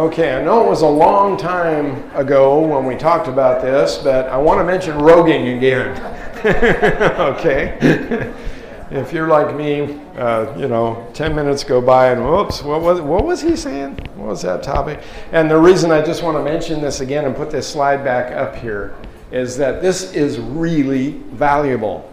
Okay, I know it was a long time ago when we talked about this, but I want to mention Rogan again. okay? if you're like me, uh, you know, 10 minutes go by and whoops, what was, what was he saying? What was that topic? And the reason I just want to mention this again and put this slide back up here is that this is really valuable.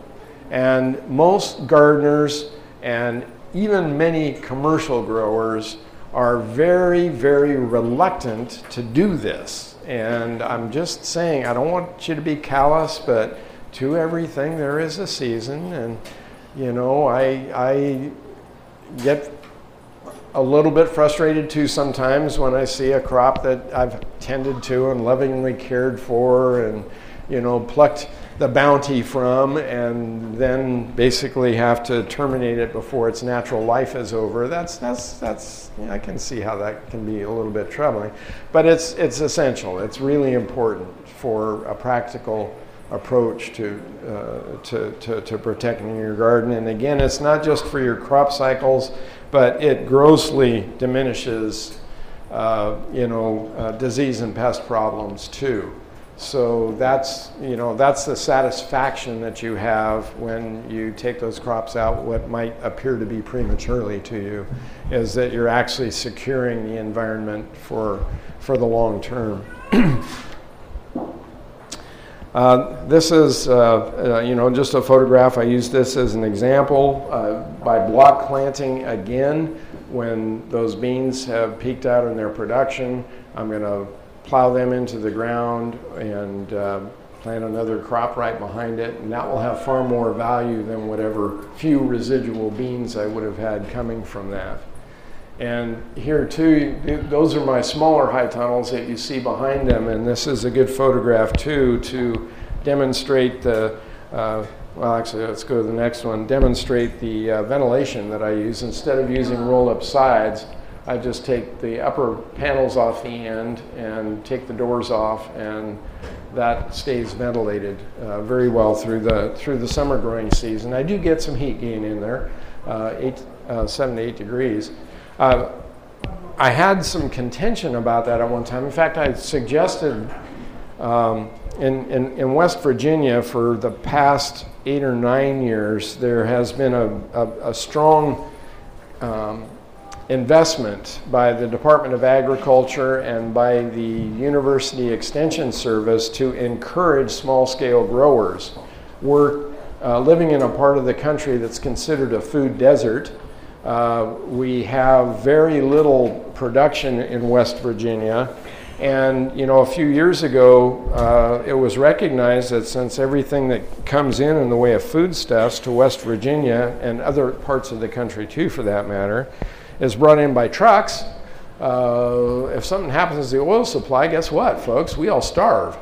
And most gardeners and even many commercial growers are very, very reluctant to do this. And I'm just saying, I don't want you to be callous, but to everything there is a season. And, you know, I, I get a little bit frustrated too sometimes when I see a crop that I've tended to and lovingly cared for and, you know, plucked the bounty from and then basically have to terminate it before its natural life is over. That's that's that's I can see how that can be a little bit troubling, but it's it's essential. It's really important for a practical approach to, uh, to, to, to protecting your garden. And again, it's not just for your crop cycles, but it grossly diminishes, uh, you know, uh, disease and pest problems too. So that's you know that's the satisfaction that you have when you take those crops out. What might appear to be prematurely to you is that you're actually securing the environment for for the long term. uh, this is uh, uh, you know just a photograph. I use this as an example uh, by block planting again. When those beans have peaked out in their production, I'm going to plow them into the ground and uh, plant another crop right behind it, and that will have far more value than whatever few residual beans I would have had coming from that. And here too, those are my smaller high tunnels that you see behind them, and this is a good photograph too to demonstrate the, uh, well actually let's go to the next one, demonstrate the uh, ventilation that I use. Instead of using roll-up sides, I just take the upper panels off the end and take the doors off, and that stays ventilated uh, very well through the through the summer growing season. I do get some heat gain in there, uh, eight, uh, seven to eight degrees. Uh, I had some contention about that at one time. In fact, I suggested um, in, in, in West Virginia for the past eight or nine years, there has been a, a, a strong um, investment by the Department of Agriculture and by the University Extension Service to encourage small scale growers. We're uh, living in a part of the country that's considered a food desert. Uh, we have very little production in West Virginia. And you know, a few years ago, uh, it was recognized that since everything that comes in in the way of foodstuffs to West Virginia and other parts of the country too, for that matter, is brought in by trucks. Uh, if something happens to the oil supply, guess what, folks? We all starve.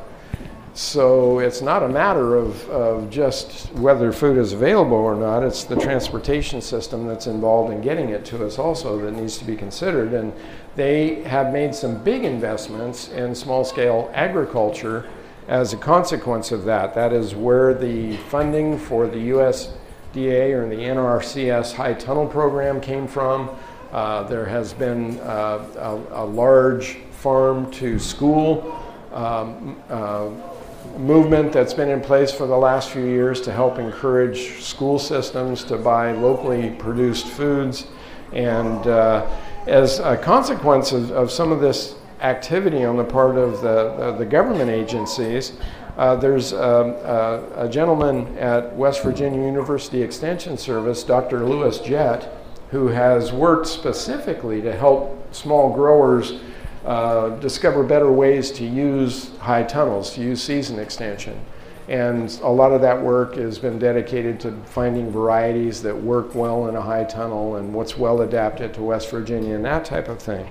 So it's not a matter of, of just whether food is available or not, it's the transportation system that's involved in getting it to us also that needs to be considered. And they have made some big investments in small scale agriculture as a consequence of that. That is where the funding for the USDA or the NRCS High Tunnel Program came from. Uh, there has been uh, a, a, large farm to school um, uh, movement that's been in place for the last few years to help encourage school systems to buy locally produced foods. And uh, as a consequence of, of, some of this activity on the part of the, the government agencies, uh, there's a, a, a, gentleman at West Virginia University Extension Service, Dr. Lewis Jett, who has worked specifically to help small growers uh, discover better ways to use high tunnels, to use season extension. And a lot of that work has been dedicated to finding varieties that work well in a high tunnel and what's well adapted to West Virginia and that type of thing.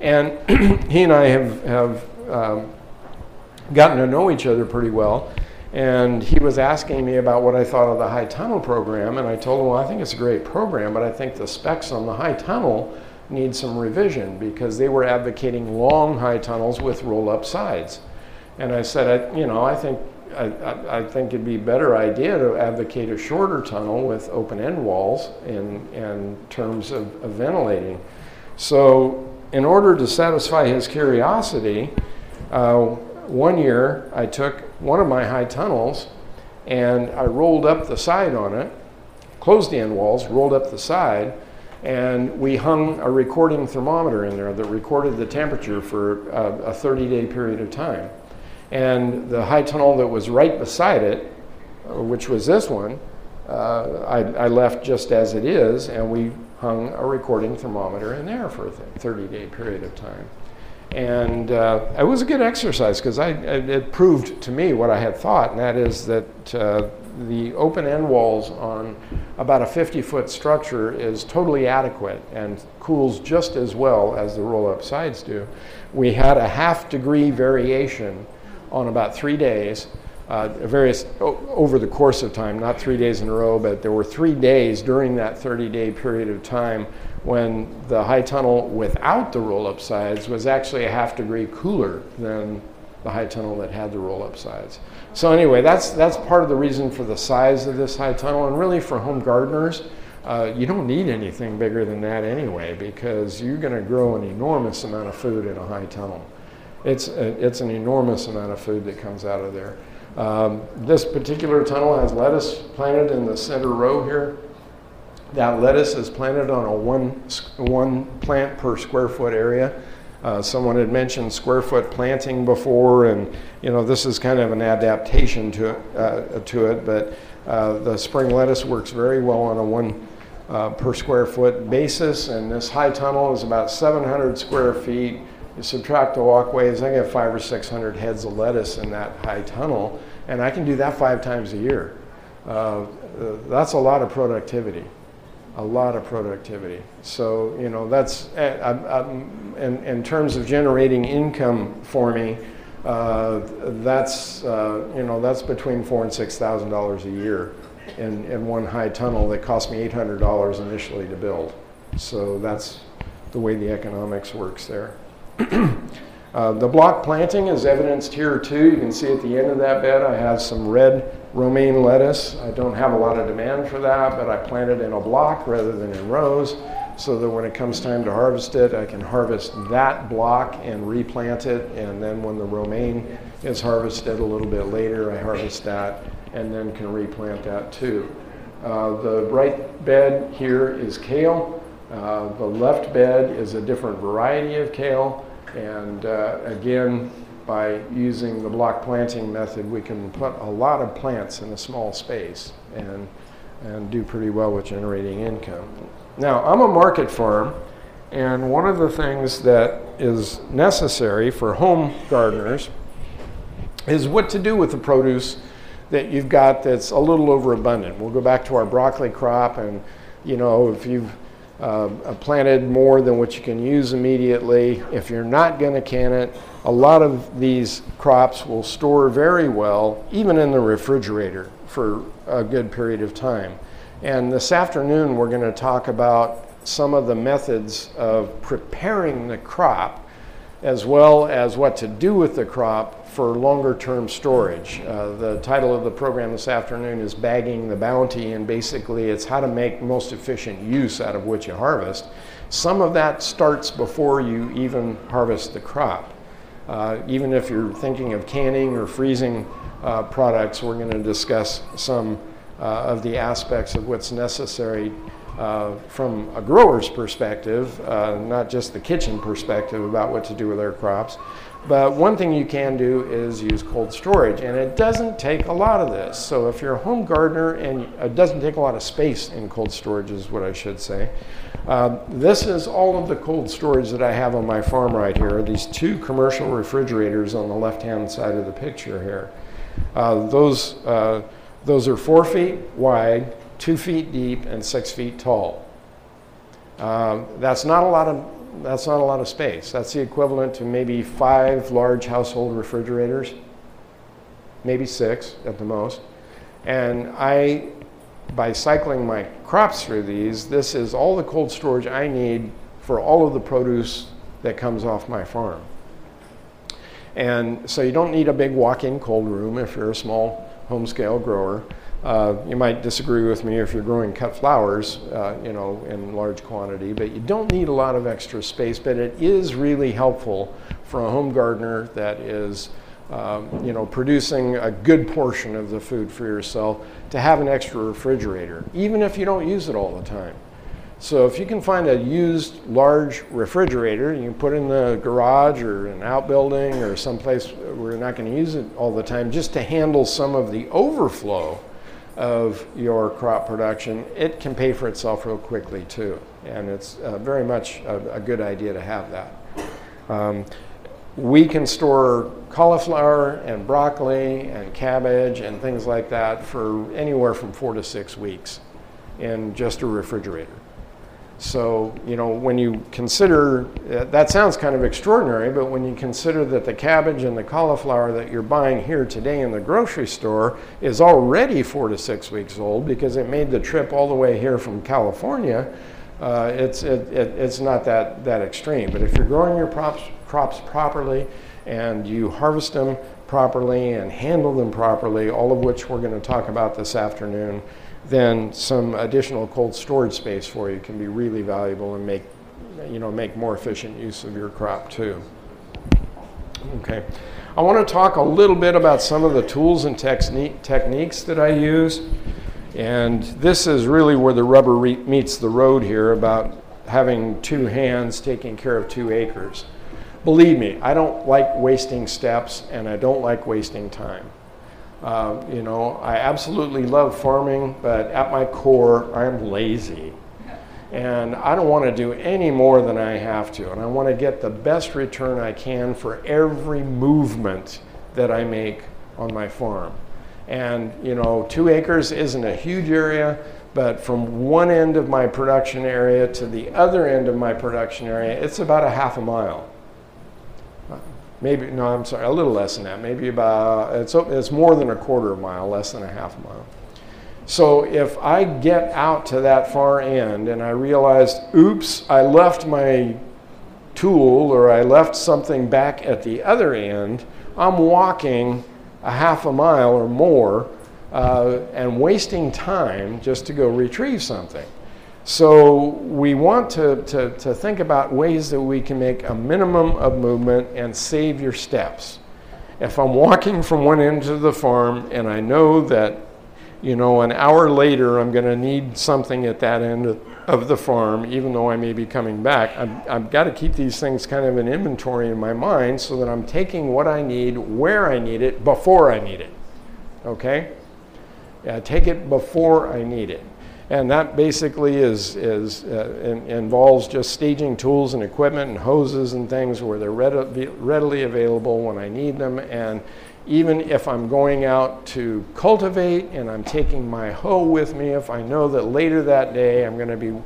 And he and I have, have um, gotten to know each other pretty well. And he was asking me about what I thought of the high tunnel program, and I told him, well, I think it's a great program, but I think the specs on the high tunnel need some revision because they were advocating long high tunnels with roll-up sides. And I said, I, you know, I think I, I, I, think it'd be a better idea to advocate a shorter tunnel with open end walls in, in terms of, of ventilating. So in order to satisfy his curiosity, uh, one year I took one of my high tunnels and I rolled up the side on it, closed the end walls, rolled up the side, and we hung a recording thermometer in there that recorded the temperature for a 30 day period of time. And the high tunnel that was right beside it, uh, which was this one, uh, I, I, left just as it is, and we hung a recording thermometer in there for a 30 day period of time. And uh, it was a good exercise because it proved to me what I had thought, and that is that uh, the open end walls on about a 50 foot structure is totally adequate and cools just as well as the roll up sides do. We had a half degree variation on about three days, uh, various over the course of time, not three days in a row, but there were three days during that 30 day period of time when the high tunnel without the roll up sides was actually a half degree cooler than the high tunnel that had the roll up sides. So anyway, that's that's part of the reason for the size of this high tunnel, and really for home gardeners, uh, you don't need anything bigger than that anyway, because you're going to grow an enormous amount of food in a high tunnel. It's a, it's an enormous amount of food that comes out of there. Um, this particular tunnel has lettuce planted in the center row here. That lettuce is planted on a one one plant per square foot area. Uh, someone had mentioned square foot planting before, and you know this is kind of an adaptation to uh, to it. But uh, the spring lettuce works very well on a one uh, per square foot basis, and this high tunnel is about 700 square feet. You subtract the walkways, I get five or 600 heads of lettuce in that high tunnel, and I can do that five times a year. Uh, that's a lot of productivity a lot of productivity. So, you know, that's, eh, in, in terms of generating income for me, uh, that's, uh, you know, that's between four and six thousand dollars a year in, in one high tunnel that cost me eight hundred dollars initially to build. So that's the way the economics works there. uh, the block planting is evidenced here too. You can see at the end of that bed I have some red romaine lettuce. I don't have a lot of demand for that, but I plant it in a block rather than in rows so that when it comes time to harvest it, I can harvest that block and replant it. And then when the romaine is harvested a little bit later, I harvest that and then can replant that too. Uh, the right bed here is kale. Uh, the left bed is a different variety of kale. And uh, again, by using the block planting method, we can put a lot of plants in a small space and, and do pretty well with generating income. Now, I'm a market farm, and one of the things that is necessary for home gardeners is what to do with the produce that you've got that's a little overabundant. We'll go back to our broccoli crop, and you know, if you've uh, planted more than what you can use immediately, if you're not going to can it, a lot of these crops will store very well, even in the refrigerator, for a good period of time. And this afternoon, we're going to talk about some of the methods of preparing the crop, as well as what to do with the crop for longer term storage. Uh, the title of the program this afternoon is Bagging the Bounty, and basically, it's how to make most efficient use out of what you harvest. Some of that starts before you even harvest the crop. Uh, even if you're thinking of canning or freezing uh, products, we're going to discuss some uh, of the aspects of what's necessary uh, from a grower's perspective, uh, not just the kitchen perspective about what to do with their crops. But one thing you can do is use cold storage, and it doesn't take a lot of this. So if you're a home gardener and it doesn't take a lot of space in cold storage, is what I should say. Uh, this is all of the cold storage that I have on my farm right here. These two commercial refrigerators on the left-hand side of the picture here. Uh, those uh, those are four feet wide, two feet deep, and six feet tall. Uh, that's not a lot of that's not a lot of space. That's the equivalent to maybe five large household refrigerators, maybe six at the most. And I, by cycling my crops through these, this is all the cold storage I need for all of the produce that comes off my farm. And so you don't need a big walk in cold room if you're a small home scale grower. Uh, you might disagree with me if you're growing cut flowers, uh, you know, in large quantity, but you don't need a lot of extra space. But it is really helpful for a home gardener that is, um, you know, producing a good portion of the food for yourself to have an extra refrigerator, even if you don't use it all the time. So if you can find a used large refrigerator, you can put in the garage or an outbuilding or someplace where you're not going to use it all the time, just to handle some of the overflow of your crop production, it can pay for itself real quickly too. And it's uh, very much a, a, good idea to have that. Um, we can store cauliflower and broccoli and cabbage and things like that for anywhere from four to six weeks in just a refrigerator. So, you know, when you consider uh, that sounds kind of extraordinary, but when you consider that the cabbage and the cauliflower that you're buying here today in the grocery store is already four to six weeks old because it made the trip all the way here from California, uh, it's, it, it, it's not that, that extreme. But if you're growing your crops, crops properly and you harvest them properly and handle them properly, all of which we're going to talk about this afternoon, then some additional cold storage space for you can be really valuable and make, you know, make more efficient use of your crop too. Okay. I want to talk a little bit about some of the tools and techniques that I use. And this is really where the rubber re- meets the road here about having two hands taking care of two acres. Believe me, I don't like wasting steps and I don't like wasting time. Uh, you know, I absolutely love farming, but at my core, I'm lazy. And I don't want to do any more than I have to. And I want to get the best return I can for every movement that I make on my farm. And, you know, two acres isn't a huge area, but from one end of my production area to the other end of my production area, it's about a half a mile maybe no i'm sorry a little less than that maybe about it's, it's more than a quarter mile less than a half mile. So if i get out to that far end and i realized oops i left my tool or i left something back at the other end i'm walking a half a mile or more uh, and wasting time just to go retrieve something so we want to, to, to think about ways that we can make a minimum of movement and save your steps. If I'm walking from one end of the farm and I know that, you know, an hour later I'm going to need something at that end of the farm, even though I may be coming back, I've, I've got to keep these things kind of in inventory in my mind so that I'm taking what I need, where I need it, before I need it. Okay? Yeah, take it before I need it. And that basically is, is uh, in, involves just staging tools and equipment and hoses and things where they're readily, readily available when I need them. And even if I'm going out to cultivate and I'm taking my hoe with me, if I know that later that day I'm going to be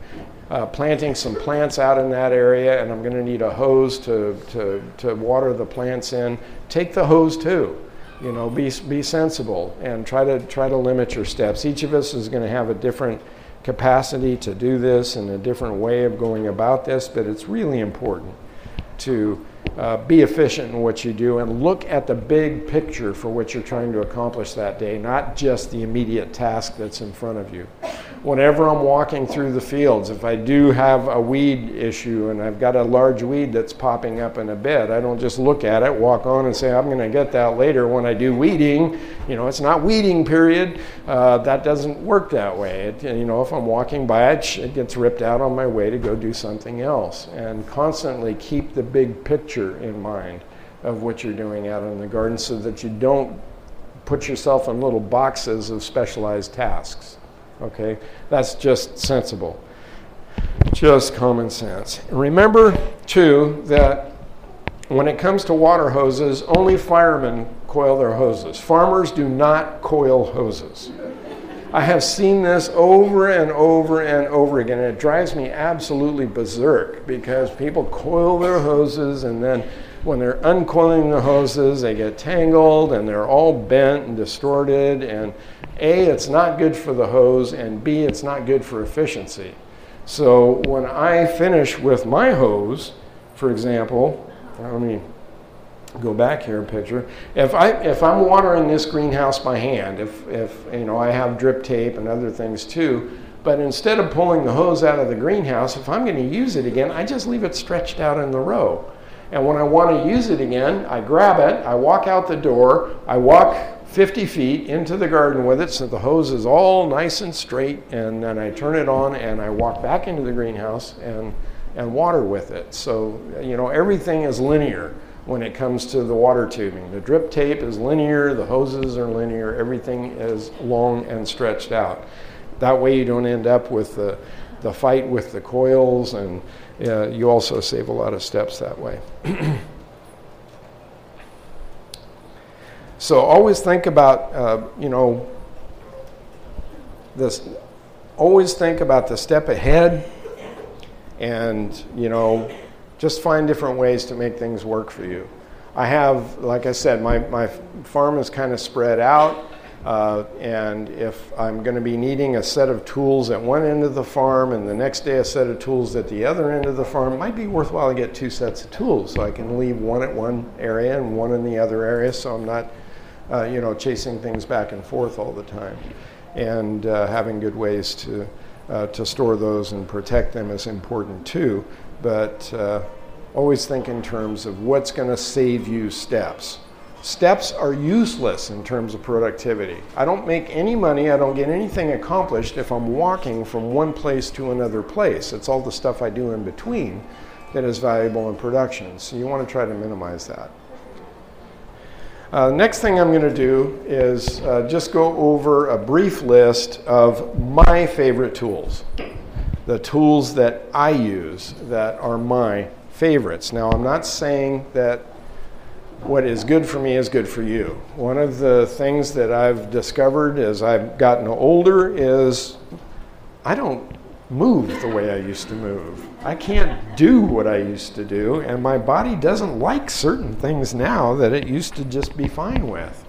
uh, planting some plants out in that area and I'm going to need a hose to, to, to water the plants in, take the hose too. You know, be, be sensible and try to, try to limit your steps. Each of us is going to have a different capacity to do this and a different way of going about this, but it's really important to uh, be efficient in what you do and look at the big picture for what you're trying to accomplish that day, not just the immediate task that's in front of you whenever I'm walking through the fields, if I do have a weed issue and I've got a large weed that's popping up in a bed, I don't just look at it, walk on, and say, I'm going to get that later when I do weeding. You know, it's not weeding period. Uh, that doesn't work that way. It, you know, if I'm walking by it, it gets ripped out on my way to go do something else. And constantly keep the big picture in mind of what you're doing out in the garden so that you don't put yourself in little boxes of specialized tasks. Okay? That's just sensible. Just common sense. Remember, too, that when it comes to water hoses, only firemen coil their hoses. Farmers do not coil hoses. I have seen this over and over and over again. And it drives me absolutely berserk because people coil their hoses and then when they're uncoiling the hoses, they get tangled and they're all bent and distorted. And A, it's not good for the hose, and B, it's not good for efficiency. So when I finish with my hose, for example, let me go back here picture. If I if I'm watering this greenhouse by hand, if if you know I have drip tape and other things too, but instead of pulling the hose out of the greenhouse, if I'm going to use it again, I just leave it stretched out in the row. And when I want to use it again, I grab it, I walk out the door, I walk 50 feet into the garden with it so the hose is all nice and straight, and then I turn it on and I walk back into the greenhouse and, and water with it. So, you know, everything is linear when it comes to the water tubing. The drip tape is linear, the hoses are linear, everything is long and stretched out. That way you don't end up with the, the fight with the coils, and uh, you also save a lot of steps that way. so always think about, uh, you know, this, always think about the step ahead and, you know, just find different ways to make things work for you. I have, like I said, my, my farm is kind of spread out. Uh, and if I'm going to be needing a set of tools at one end of the farm and the next day a set of tools at the other end of the farm, it might be worthwhile to get two sets of tools so I can leave one at one area and one in the other area so I'm not, uh, you know, chasing things back and forth all the time. And uh, having good ways to, uh, to store those and protect them is important too but uh, always think in terms of what's going to save you steps. Steps are useless in terms of productivity. I don't make any money, I don't get anything accomplished if I'm walking from one place to another place. It's all the stuff I do in between that is valuable in production. So you want to try to minimize that. Uh, next thing I'm going to do is uh, just go over a brief list of my favorite tools the tools that I use that are my favorites. Now, I'm not saying that what is good for me is good for you. One of the things that I've discovered as I've gotten older is I don't move the way I used to move. I can't do what I used to do, and my body doesn't like certain things now that it used to just be fine with.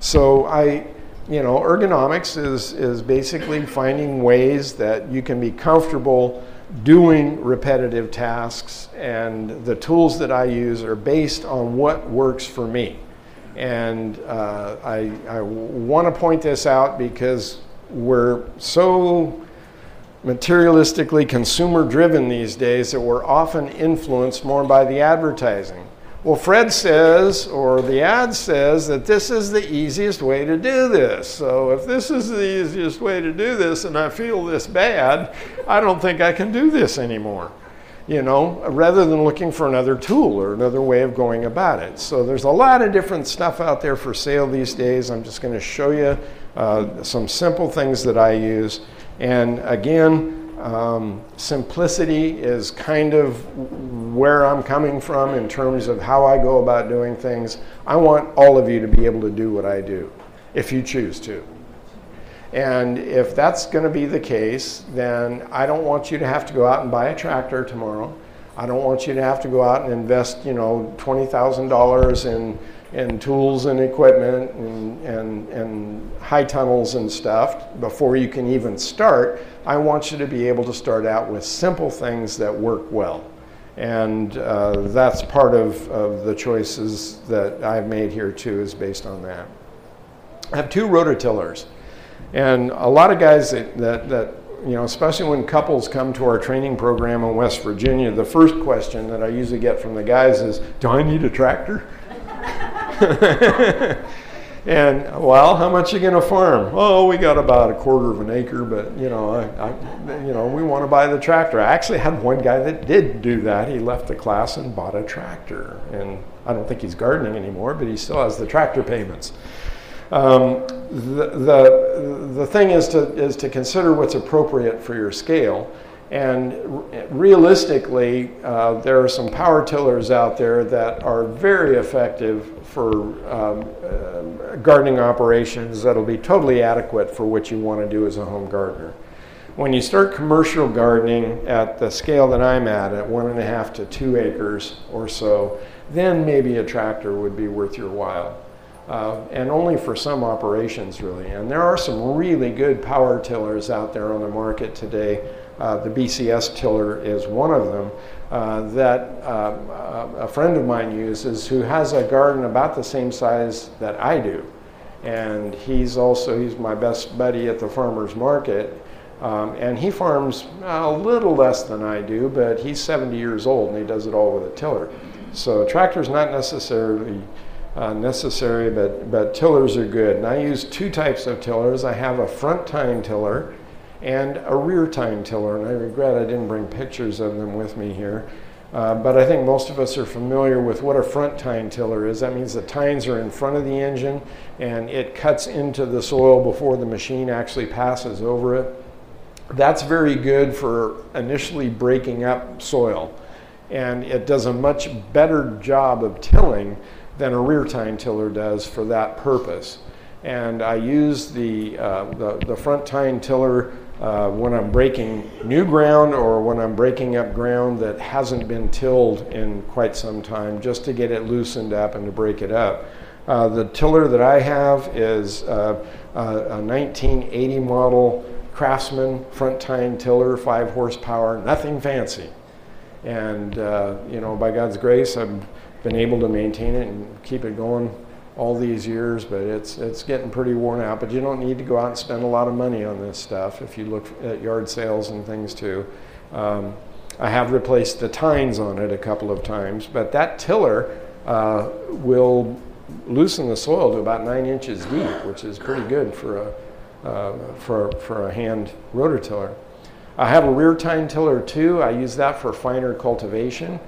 So I you know, ergonomics is, is basically finding ways that you can be comfortable doing repetitive tasks, and the tools that I use are based on what works for me. And uh, I, I want to point this out because we're so materialistically consumer driven these days that we're often influenced more by the advertising. Well, Fred says, or the ad says, that this is the easiest way to do this. So if this is the easiest way to do this and I feel this bad, I don't think I can do this anymore. You know, rather than looking for another tool or another way of going about it. So there's a lot of different stuff out there for sale these days. I'm just going to show you uh, some simple things that I use. And again, um, simplicity is kind of where I'm coming from in terms of how I go about doing things. I want all of you to be able to do what I do if you choose to. And if that's going to be the case, then I don't want you to have to go out and buy a tractor tomorrow. I don't want you to have to go out and invest, you know, $20,000 in and tools and equipment and, and, and high tunnels and stuff before you can even start. I want you to be able to start out with simple things that work well. And uh, that's part of, of the choices that I've made here too, is based on that. I have two rototillers. And a lot of guys that, that, that you know, especially when couples come to our training program in West Virginia, the first question that I usually get from the guys is, Do I need a tractor? and well, how much you gonna farm? Oh, we got about a quarter of an acre, but you know, I, I, you know, we want to buy the tractor. I actually had one guy that did do that. He left the class and bought a tractor, and I don't think he's gardening anymore, but he still has the tractor payments. Um, the, the, the thing is to, is to consider what's appropriate for your scale. And realistically, uh, there are some power tillers out there that are very effective for um, uh, gardening operations that'll be totally adequate for what you want to do as a home gardener. When you start commercial gardening at the scale that I'm at, at one and a half to two acres or so, then maybe a tractor would be worth your while. uh, and only for some operations really. And there are some really good power tillers out there on the market today. Uh, the BCS tiller is one of them uh, that uh, a friend of mine uses who has a garden about the same size that I do. And he's also, he's my best buddy at the farmer's market. Um, and he farms a little less than I do, but he's 70 years old and he does it all with a tiller. So tractor's not necessarily uh, necessary, but, but tillers are good. And I use two types of tillers. I have a front tine tiller and a rear tine tiller, and I regret I didn't bring pictures of them with me here. Uh, but I think most of us are familiar with what a front tine tiller is. That means the tines are in front of the engine and it cuts into the soil before the machine actually passes over it. That's very good for initially breaking up soil and it does a much better job of tilling than a rear tine tiller does for that purpose. And I use the, uh, the, the, front tine tiller uh, when I'm breaking new ground or when I'm breaking up ground that hasn't been tilled in quite some time just to get it loosened up and to break it up. Uh, the tiller that I have is uh, a 1980 model Craftsman front tine tiller, five horsepower, nothing fancy. And, uh, you know, by God's grace, I've been able to maintain it and keep it going all these years, but it's, it's getting pretty worn out. But you don't need to go out and spend a lot of money on this stuff if you look at yard sales and things too. Um, I have replaced the tines on it a couple of times, but that tiller uh, will loosen the soil to about nine inches deep, which is pretty good for a, uh, for, for a hand rototiller. I have a rear tine tiller too. I use that for finer cultivation.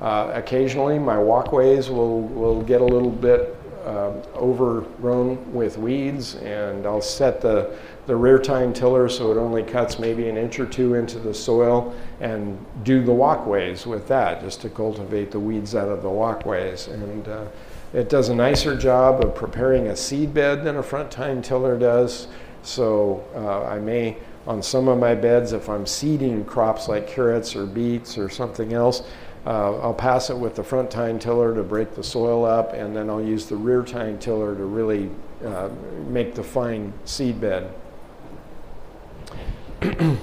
Uh, occasionally, my walkways will, will get a little bit uh, overgrown with weeds, and I'll set the, the rear tine tiller so it only cuts maybe an inch or two into the soil and do the walkways with that just to cultivate the weeds out of the walkways. And uh, it does a nicer job of preparing a seed bed than a front tine tiller does. So uh, I may on some of my beds, if I'm seeding crops like carrots or beets or something else, uh, I'll pass it with the front tine tiller to break the soil up, and then I'll use the rear tine tiller to really uh, make the fine seed bed.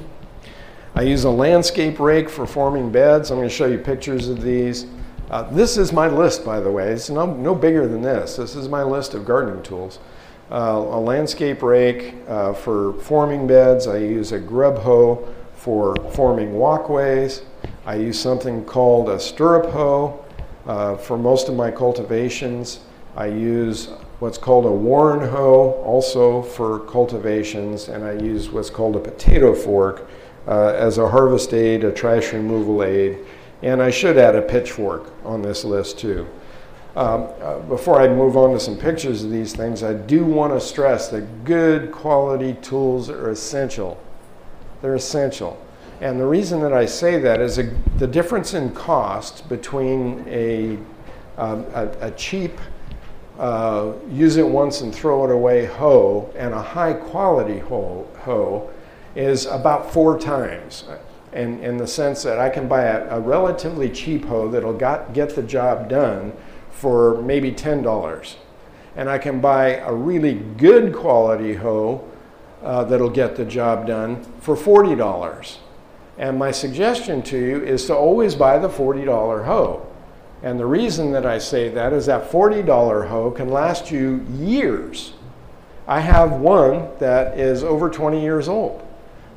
I use a landscape rake for forming beds. I'm going to show you pictures of these. Uh, this is my list, by the way. It's no, no bigger than this. This is my list of gardening tools uh, a landscape rake uh, for forming beds. I use a grub hoe for forming walkways. I use something called a stirrup hoe uh, for most of my cultivations. I use what's called a warren hoe also for cultivations, and I use what's called a potato fork uh, as a harvest aid, a trash removal aid, and I should add a pitchfork on this list too. Um, uh, before I move on to some pictures of these things, I do want to stress that good quality tools are essential. They're essential. And the reason that I say that is a, the difference in cost between a, um, a, a, cheap, uh, use it once and throw it away hoe and a high quality hoe, hoe is about four times. In, in the sense that I can buy a, a relatively cheap hoe that'll got, get the job done for maybe $10. And I can buy a really good quality hoe uh, that'll get the job done for $40. And my suggestion to you is to always buy the $40 hoe. And the reason that I say that is that $40 hoe can last you years. I have one that is over 20 years old.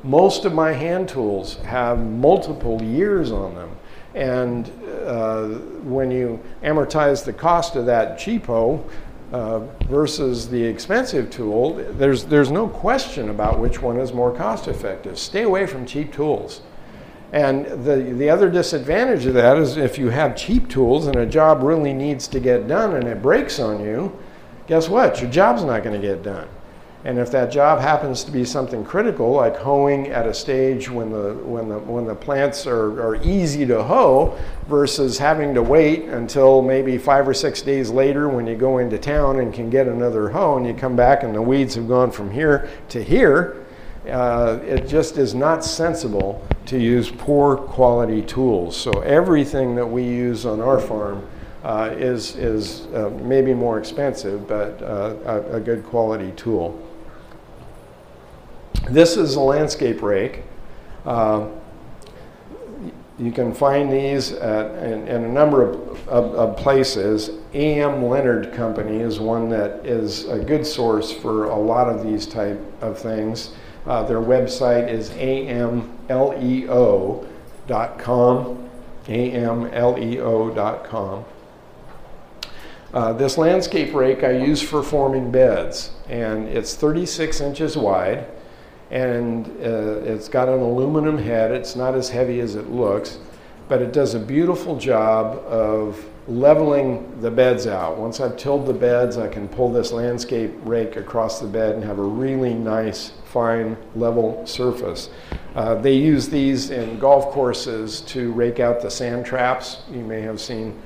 Most of my hand tools have multiple years on them. And uh, when you amortize the cost of that cheapo uh, versus the expensive tool, there's, there's no question about which one is more cost effective. Stay away from cheap tools. And the, the other disadvantage of that is if you have cheap tools and a job really needs to get done and it breaks on you, guess what? Your job's not going to get done. And if that job happens to be something critical, like hoeing at a stage when the, when the, when the plants are, are easy to hoe, versus having to wait until maybe five or six days later when you go into town and can get another hoe and you come back and the weeds have gone from here to here, uh, it just is not sensible to use poor quality tools. So everything that we use on our farm uh, is, is uh, maybe more expensive, but uh, a, a, good quality tool. This is a landscape rake. Uh, you can find these at, in, in, a number of, of, of, places. A.M. Leonard Company is one that is a good source for a lot of these type of things. Uh, their website is amleo.com, amleo.com. Uh, this landscape rake I use for forming beds, and it's 36 inches wide, and uh, it's got an aluminum head. It's not as heavy as it looks, but it does a beautiful job of leveling the beds out. Once I've tilled the beds, I can pull this landscape rake across the bed and have a really nice, fine, level surface. Uh, they use these in golf courses to rake out the sand traps. You may have seen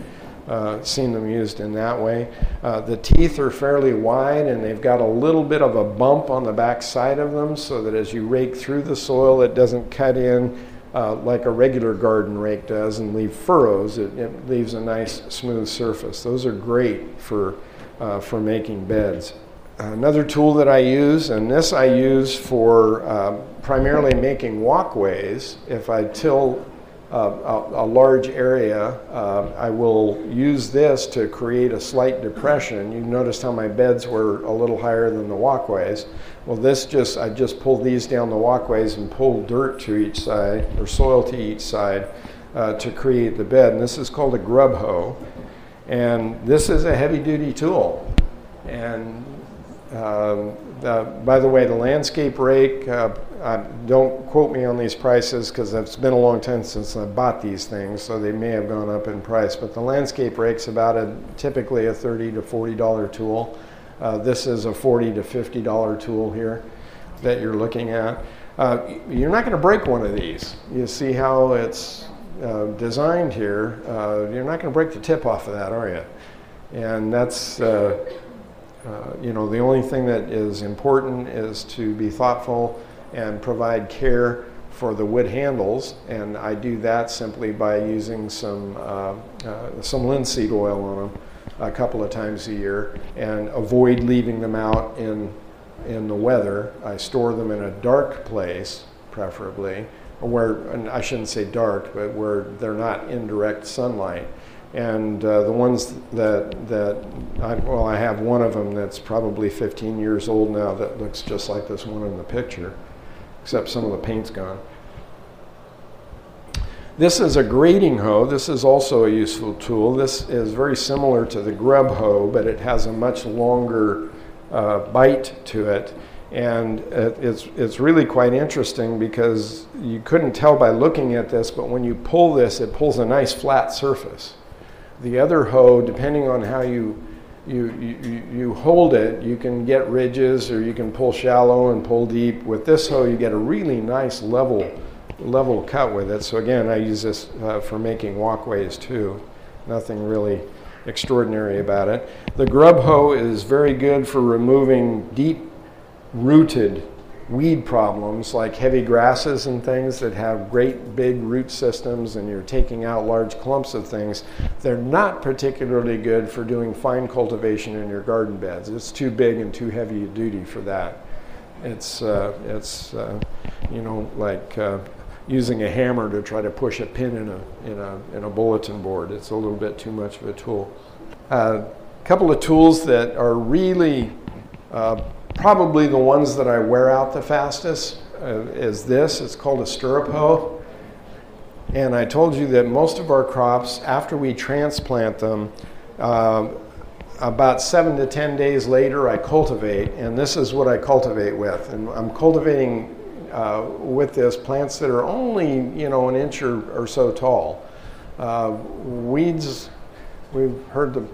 uh, seen them used in that way. Uh, the teeth are fairly wide and they've got a little bit of a bump on the back side of them so that as you rake through the soil, it doesn't cut in uh, like a regular garden rake does and leave furrows. It, it leaves a nice smooth surface. Those are great for, uh, for making beds. Another tool that I use, and this I use for uh, primarily making walkways. If I till a, a, large area, uh, I will use this to create a slight depression. You noticed how my beds were a little higher than the walkways. Well, this just, I just pulled these down the walkways and pulled dirt to each side, or soil to each side, uh, to create the bed. And this is called a grub hoe. And this is a heavy duty tool. And um, uh, by the way, the landscape rake, uh, don't quote me on these prices because it's been a long time since I bought these things, so they may have gone up in price. But the landscape rake's about a typically a thirty to forty dollar tool. Uh, this is a forty to fifty dollar tool here that you're looking at. Uh, you're not going to break one of these. You see how it's uh, designed here. Uh, you're not going to break the tip off of that, are you? And that's uh, uh, you know the only thing that is important is to be thoughtful and provide care for the wood handles, and I do that simply by using some uh, uh, some linseed oil on them a couple of times a year, and avoid leaving them out in in the weather. I store them in a dark place, preferably, where and I shouldn't say dark, but where they're not in direct sunlight. And uh, the ones that that I, well, I have one of them that's probably 15 years old now that looks just like this one in the picture except some of the paint's gone. This is a grading hoe. This is also a useful tool. This is very similar to the grub hoe, but it has a much longer uh, bite to it. And it's, it's really quite interesting because you couldn't tell by looking at this, but when you pull this, it pulls a nice flat surface. The other hoe, depending on how you you, you, you hold it, you can get ridges or you can pull shallow and pull deep. With this hoe, you get a really nice level, level cut with it. So again, I use this uh, for making walkways too. Nothing really extraordinary about it. The grub hoe is very good for removing deep rooted weed problems like heavy grasses and things that have great big root systems and you're taking out large clumps of things, they're not particularly good for doing fine cultivation in your garden beds. It's too big and too heavy a duty for that. It's, uh, it's uh, you know, like uh, using a hammer to try to push a pin in a, in a, in a bulletin board. It's a little bit too much of a tool. A uh, couple of tools that are really uh, probably the ones that I wear out the fastest uh, is this. It's called a stirrup hoe. And I told you that most of our crops, after we transplant them, uh, about seven to ten days later, I cultivate, and this is what I cultivate with. And I'm cultivating uh, with this plants that are only you know an inch or, or so tall. Uh, weeds, we've heard the,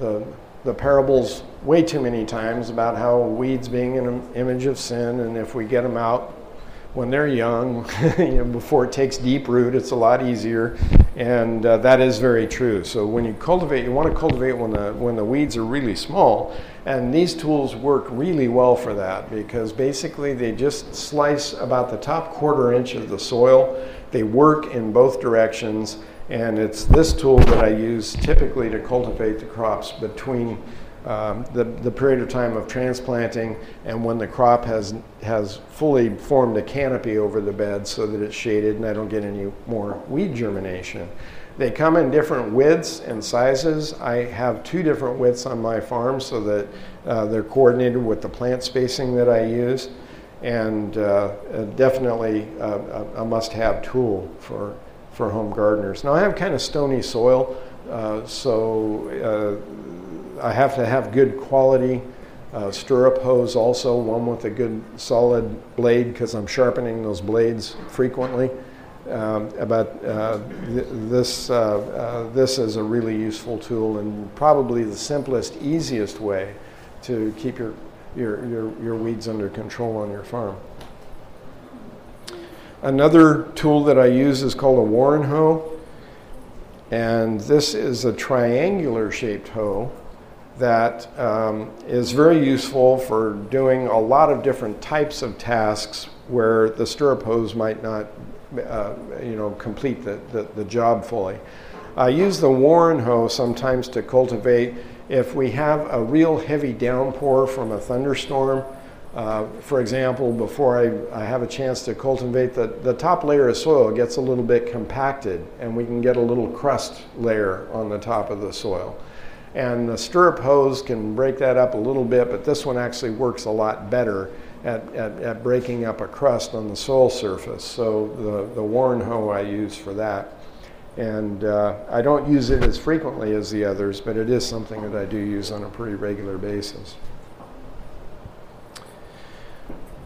the the parables way too many times about how weeds being an image of sin, and if we get them out when they're young, you know, before it takes deep root, it's a lot easier, and uh, that is very true. So when you cultivate, you want to cultivate when the when the weeds are really small, and these tools work really well for that because basically they just slice about the top quarter inch of the soil. They work in both directions And it's this tool that I use typically to cultivate the crops between um, the, the period of time of transplanting and when the crop has, has fully formed a canopy over the bed so that it's shaded and I don't get any more weed germination. They come in different widths and sizes. I have two different widths on my farm so that uh, they're coordinated with the plant spacing that I use and uh, definitely a, a must have tool for, for home gardeners. Now, I have kind of stony soil, uh, so uh, I have to have good quality uh, stirrup hoes also, one with a good solid blade because I'm sharpening those blades frequently. Um, but uh, th- this, uh, this is a really useful tool and probably the simplest, easiest way to keep your your, your, your weeds under control on your farm. Another tool that I use is called a Warren hoe. And this is a triangular shaped hoe that um, is very useful for doing a lot of different types of tasks where the stirrup hoes might not uh, you know, complete the, the, the job fully. I use the Warren hoe sometimes to cultivate if we have a real heavy downpour from a thunderstorm, uh, for example, before I, I, have a chance to cultivate, the, the top layer of soil gets a little bit compacted and we can get a little crust layer on the top of the soil. And the stirrup hoes can break that up a little bit, but this one actually works a lot better at, at, at breaking up a crust on the soil surface. So the, the Warren hoe I use for that. And uh, I don't use it as frequently as the others, but it is something that I do use on a pretty regular basis.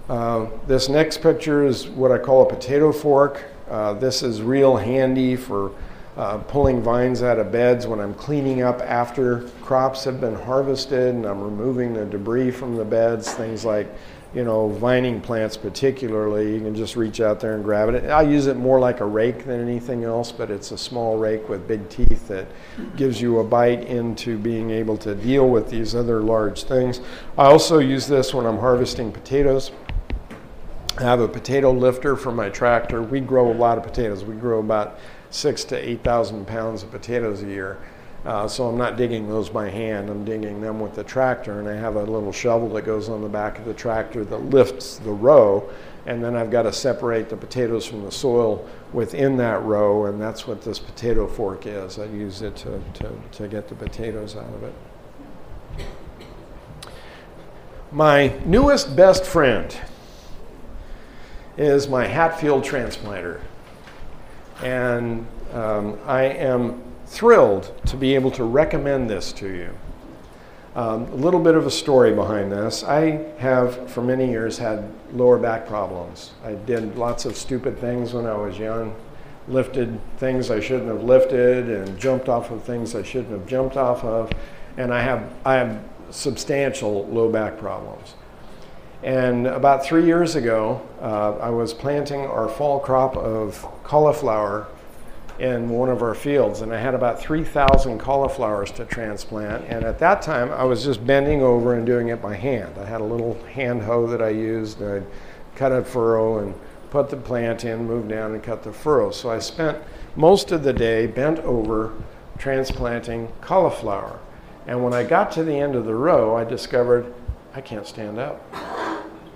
Uh, this next picture is what I call a potato fork. Uh, this is real handy for uh, pulling vines out of beds when I'm cleaning up after crops have been harvested and I'm removing the debris from the beds, things like you know, vining plants particularly, you can just reach out there and grab it. I use it more like a rake than anything else, but it's a small rake with big teeth that gives you a bite into being able to deal with these other large things. I also use this when I'm harvesting potatoes. I have a potato lifter for my tractor. We grow a lot of potatoes. We grow about six to 8,000 pounds of potatoes a year. Uh, so I'm not digging those by hand, I'm digging them with the tractor, and I have a little shovel that goes on the back of the tractor that lifts the row, and then I've got to separate the potatoes from the soil within that row, and that's what this potato fork is. I use it to, to, to get the potatoes out of it. My newest best friend is my Hatfield transplanter. And um, I am thrilled to be able to recommend this to you. Um, a little bit of a story behind this. I have, for many years, had lower back problems. I did lots of stupid things when I was young, lifted things I shouldn't have lifted, and jumped off of things I shouldn't have jumped off of. And I have, I have substantial low back problems. And about three years ago, uh, I was planting our fall crop of cauliflower in one of our fields, and I had about 3,000 cauliflowers to transplant. And at that time, I was just bending over and doing it by hand. I had a little hand hoe that I used, and I'd cut a furrow and put the plant in, move down, and cut the furrow. So I spent most of the day bent over transplanting cauliflower. And when I got to the end of the row, I discovered I can't stand up.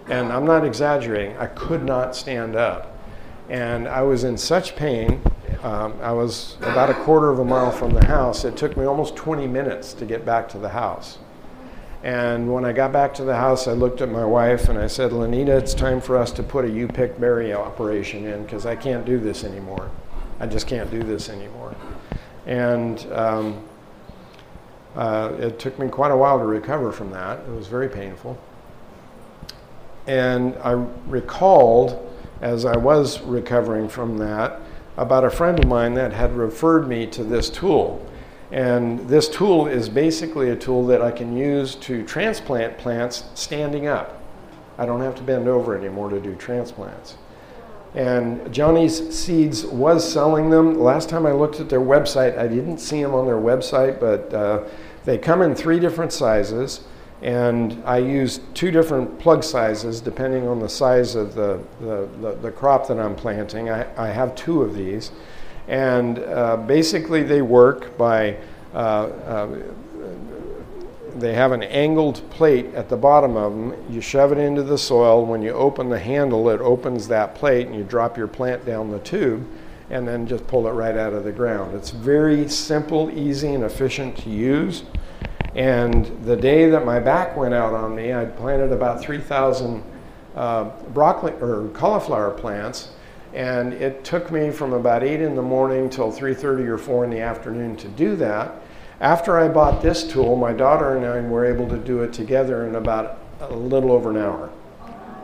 And I'm not exaggerating, I could not stand up. And I was in such pain um, I was about a quarter of a mile from the house. It took me almost 20 minutes to get back to the house. And when I got back to the house, I looked at my wife and I said, Lenita, it's time for us to put a U-pick berry operation in because I can't do this anymore. I just can't do this anymore. And um, uh, it took me quite a while to recover from that. It was very painful. And I recalled, as I was recovering from that, about a friend of mine that had referred me to this tool. And this tool is basically a tool that I can use to transplant plants standing up. I don't have to bend over anymore to do transplants. And Johnny's Seeds was selling them. Last time I looked at their website, I didn't see them on their website, but uh, they come in three different sizes and I use two different plug sizes depending on the size of the, the, the, the crop that I'm planting. I, I have two of these. And uh, basically, they work by uh, uh, they have an angled plate at the bottom of them. You shove it into the soil. When you open the handle, it opens that plate, and you drop your plant down the tube, and then just pull it right out of the ground. It's very simple, easy, and efficient to use. And the day that my back went out on me, I planted about 3,000 uh, broccoli or cauliflower plants, and it took me from about 8 in the morning till 3:30 or 4 in the afternoon to do that after I bought this tool, my daughter and I were able to do it together in about a little over an hour.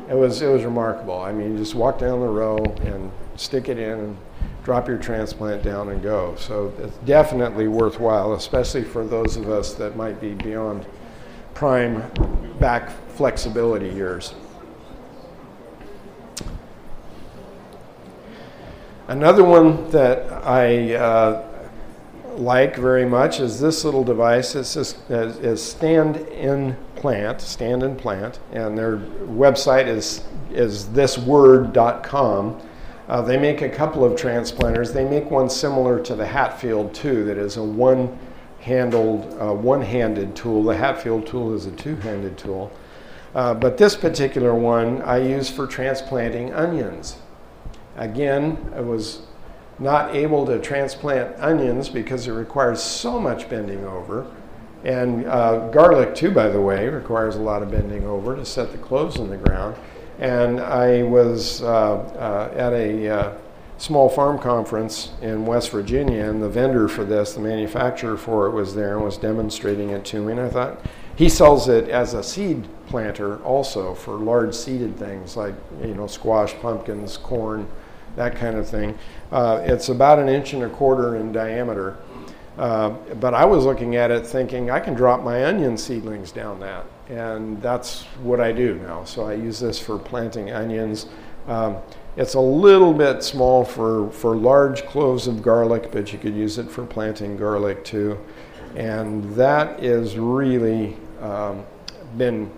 It was, it was remarkable. I mean, you just walk down the row and stick it in drop your transplant down and go. So it's definitely worthwhile, especially for those of us that might be beyond prime back flexibility years. Another one that I uh, like very much is this little device. It's just, is stand in plant, stand in plant, and their website is is thisword.com. Uh, they make a couple of transplanters. They make one similar to the Hatfield too, that is a one-handled, uh, one-handed tool. The Hatfield tool is a two-handed tool, uh, but this particular one I use for transplanting onions. Again, I was not able to transplant onions because it requires so much bending over. And uh, garlic, too, by the way, requires a lot of bending over to set the cloves in the ground. And I was uh, uh, at a uh, small farm conference in West Virginia, and the vendor for this, the manufacturer for it, was there and was demonstrating it to me. And I thought, he sells it as a seed planter also for large seeded things like, you know, squash, pumpkins, corn, that kind of thing. Uh, it's about an inch and a quarter in diameter. Uh, but I was looking at it thinking I can drop my onion seedlings down that. And that's what I do now. So I use this for planting onions. Um, it's a little bit small for, for large cloves of garlic, but you could use it for planting garlic too. And that has really um, been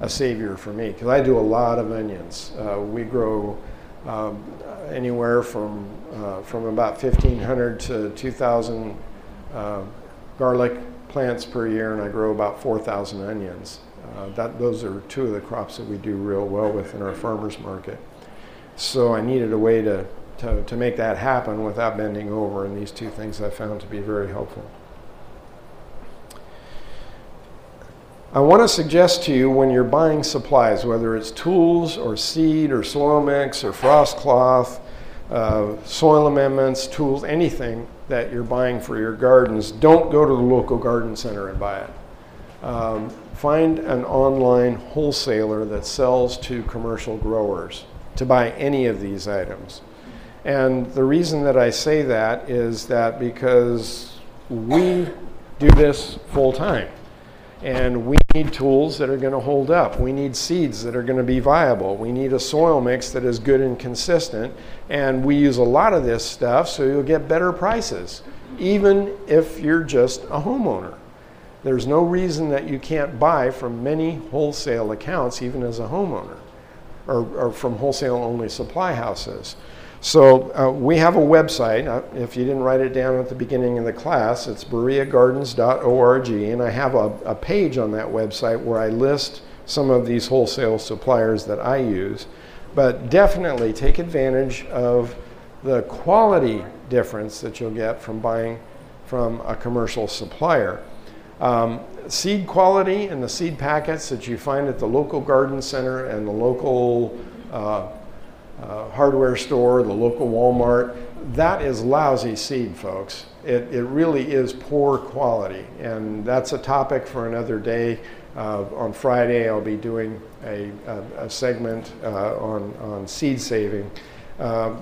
a savior for me because I do a lot of onions. Uh, we grow um, anywhere from uh, from about 1,500 to 2,000 uh, garlic plants per year, and I grow about 4,000 onions. Uh, that, those are two of the crops that we do real well with in our farmers market. So I needed a way to, to, to make that happen without bending over, and these two things I found to be very helpful. I want to suggest to you when you're buying supplies, whether it's tools or seed or soil mix or frost cloth, uh, soil amendments, tools, anything that you're buying for your gardens, don't go to the local garden center and buy it. Um, find an online wholesaler that sells to commercial growers to buy any of these items. And the reason that I say that is that because we do this full time. And we need tools that are going to hold up. We need seeds that are going to be viable. We need a soil mix that is good and consistent. And we use a lot of this stuff so you'll get better prices, even if you're just a homeowner. There's no reason that you can't buy from many wholesale accounts, even as a homeowner, or, or from wholesale only supply houses. So uh, we have a website. Uh, if you didn't write it down at the beginning of the class, it's bereagardens.org, and I have a, a page on that website where I list some of these wholesale suppliers that I use. But definitely take advantage of the quality difference that you'll get from buying from a commercial supplier. Um, seed quality and the seed packets that you find at the local garden center and the local uh, uh, hardware store, the local Walmart. That is lousy seed, folks. It, it really is poor quality. And that's a topic for another day. Uh, on Friday, I'll be doing a, a, a segment uh, on, on seed saving. Uh,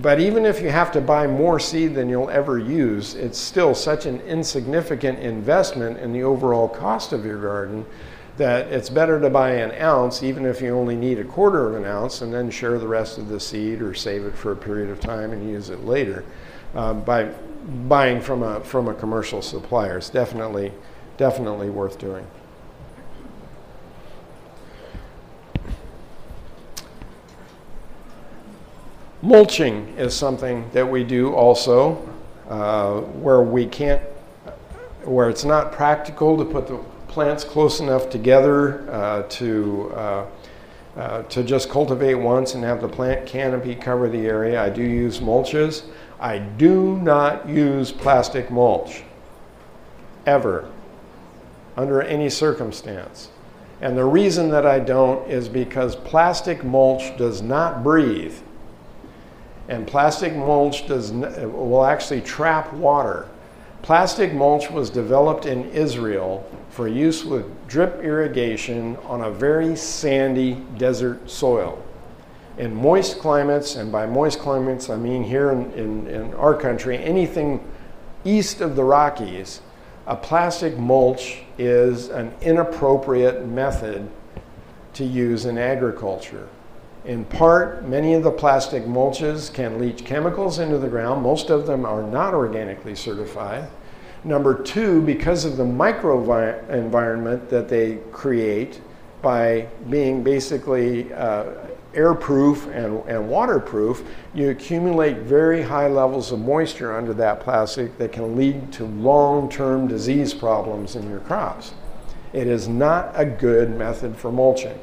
but even if you have to buy more seed than you'll ever use, it's still such an insignificant investment in the overall cost of your garden that it's better to buy an ounce, even if you only need a quarter of an ounce, and then share the rest of the seed or save it for a period of time and use it later uh, by buying from a, from a commercial supplier. It's definitely, definitely worth doing. Mulching is something that we do also uh, where we can't, where it's not practical to put the plants close enough together uh, to, uh, uh, to just cultivate once and have the plant canopy cover the area. I do use mulches. I do not use plastic mulch ever under any circumstance. And the reason that I don't is because plastic mulch does not breathe. And plastic mulch does n- will actually trap water. Plastic mulch was developed in Israel for use with drip irrigation on a very sandy desert soil. In moist climates, and by moist climates I mean here in, in, in our country, anything east of the Rockies, a plastic mulch is an inappropriate method to use in agriculture. In part, many of the plastic mulches can leach chemicals into the ground. Most of them are not organically certified. Number two, because of the microenvironment that they create by being basically uh, airproof and, and waterproof, you accumulate very high levels of moisture under that plastic that can lead to long term disease problems in your crops. It is not a good method for mulching.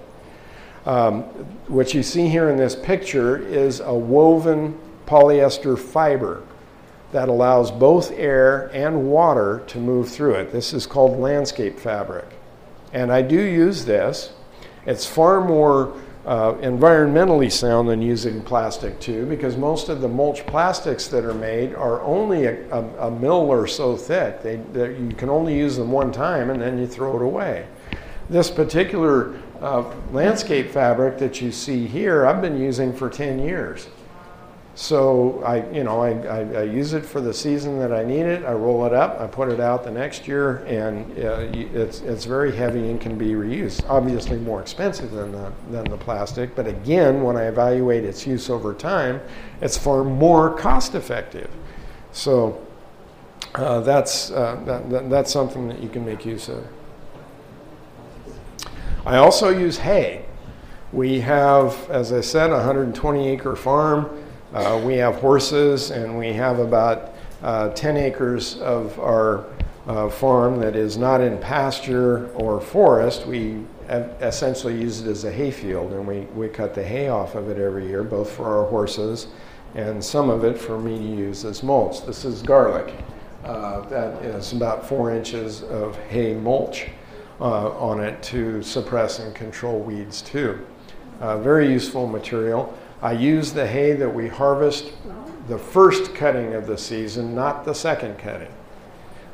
Um, what you see here in this picture is a woven polyester fiber that allows both air and water to move through it. This is called landscape fabric. And I do use this. It's far more uh, environmentally sound than using plastic too, because most of the mulch plastics that are made are only a, a, a mill or so thick. They, you can only use them one time and then you throw it away. This particular uh, landscape fabric that you see here, I've been using for 10 years. So I, you know, I, I, I, use it for the season that I need it. I roll it up, I put it out the next year, and uh, it's, it's very heavy and can be reused. Obviously more expensive than the, than the plastic, but again, when I evaluate its use over time, it's far more cost effective. So uh, that's, uh, that, that, that's something that you can make use of. I also use hay. We have, as I said, a 120 acre farm. Uh, we have horses, and we have about uh, 10 acres of our uh, farm that is not in pasture or forest. We essentially use it as a hay field, and we, we cut the hay off of it every year, both for our horses and some of it for me to use as mulch. This is garlic. Uh, that is about four inches of hay mulch uh, on it to suppress and control weeds, too. Uh, very useful material. I use the hay that we harvest the first cutting of the season, not the second cutting.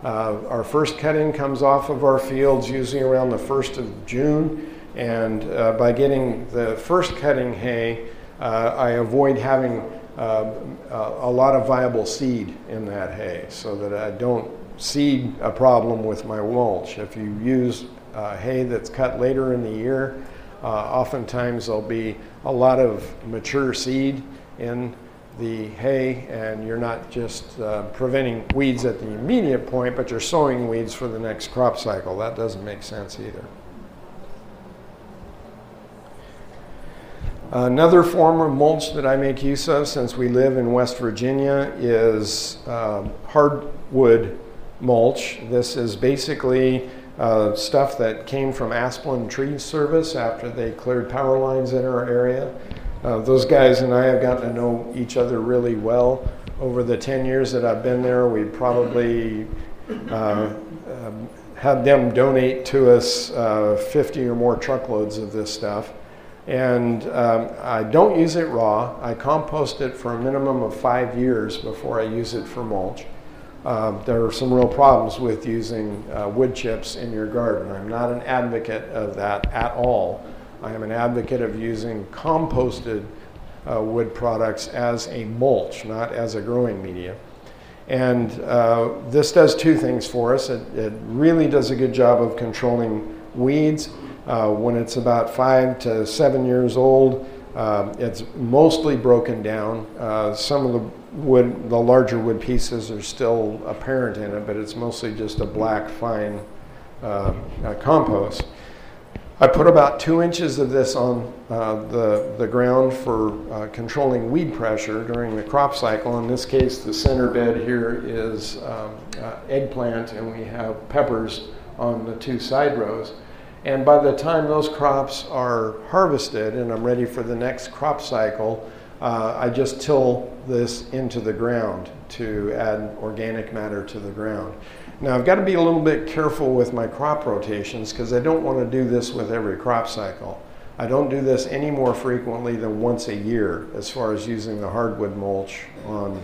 Uh, our first cutting comes off of our fields usually around the 1st of June, and uh, by getting the first cutting hay, uh, I avoid having uh, a lot of viable seed in that hay so that I don't seed a problem with my mulch. If you use uh, hay that's cut later in the year, uh, oftentimes there'll be a lot of mature seed in the hay, and you're not just uh, preventing weeds at the immediate point, but you're sowing weeds for the next crop cycle. That doesn't make sense either. Another form of mulch that I make use of since we live in West Virginia is uh, hardwood mulch. This is basically uh, stuff that came from Asplundh Tree Service after they cleared power lines in our area. Uh, those guys and I have gotten to know each other really well. Over the 10 years that I've been there, we probably uh, um, had them donate to us uh, 50 or more truckloads of this stuff. And um, I don't use it raw. I compost it for a minimum of five years before I use it for mulch. Uh, there are some real problems with using uh, wood chips in your garden. I'm not an advocate of that at all. I am an advocate of using composted uh, wood products as a mulch, not as a growing media. And uh, this does two things for us. It, it, really does a good job of controlling weeds. Uh, when it's about five to seven years old, um, it's mostly broken down. some of the wood, the larger wood pieces are still apparent in it, but it's mostly just a black fine uh, uh, compost. I put about two inches of this on uh, the, the ground for uh, controlling weed pressure during the crop cycle. In this case, the center bed here is um, uh, eggplant, and we have peppers on the two side rows. And by the time those crops are harvested and I'm ready for the next crop cycle, uh, I just till this into the ground to add organic matter to the ground. Now I've got to be a little bit careful with my crop rotations because I don't want to do this with every crop cycle. I don't do this any more frequently than once a year as far as using the hardwood mulch on,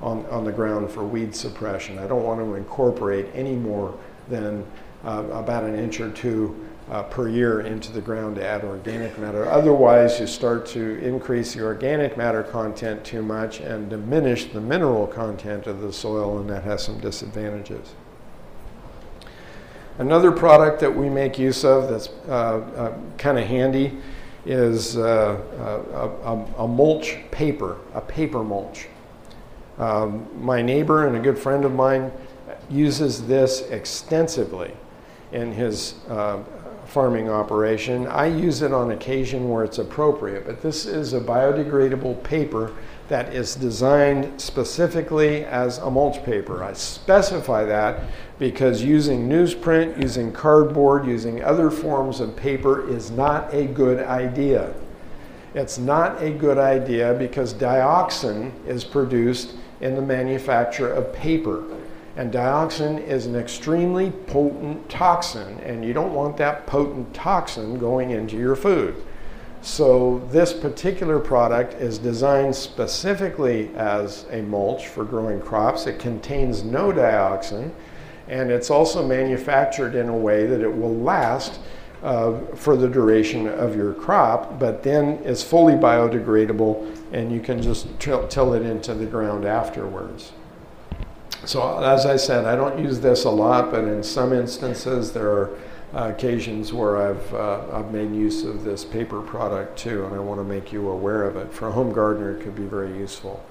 on, on the ground for weed suppression. I don't want to incorporate any more than uh, about an inch or two uh, per year into the ground to add organic matter. Otherwise, you start to increase the organic matter content too much and diminish the mineral content of the soil, and that has some disadvantages. Another product that we make use of that's uh, uh, kind of handy is uh, a, a, a, mulch paper, a paper mulch. Um, my neighbor and a good friend of mine uses this extensively in his uh, farming operation. I use it on occasion where it's appropriate, but this is a biodegradable paper that is designed specifically as a mulch paper. I specify that because using newsprint, using cardboard, using other forms of paper is not a good idea. It's not a good idea because dioxin is produced in the manufacture of paper. And dioxin is an extremely potent toxin, and you don't want that potent toxin going into your food. So this particular product is designed specifically as a mulch for growing crops. It contains no dioxin and it's also manufactured in a way that it will last uh, for the duration of your crop, but then is fully biodegradable and you can just till, till it into the ground afterwards. So as I said, I don't use this a lot, but in some instances there are uh, occasions where I've, uh, I've made use of this paper product too, and I want to make you aware of it. For a home gardener, it could be very useful.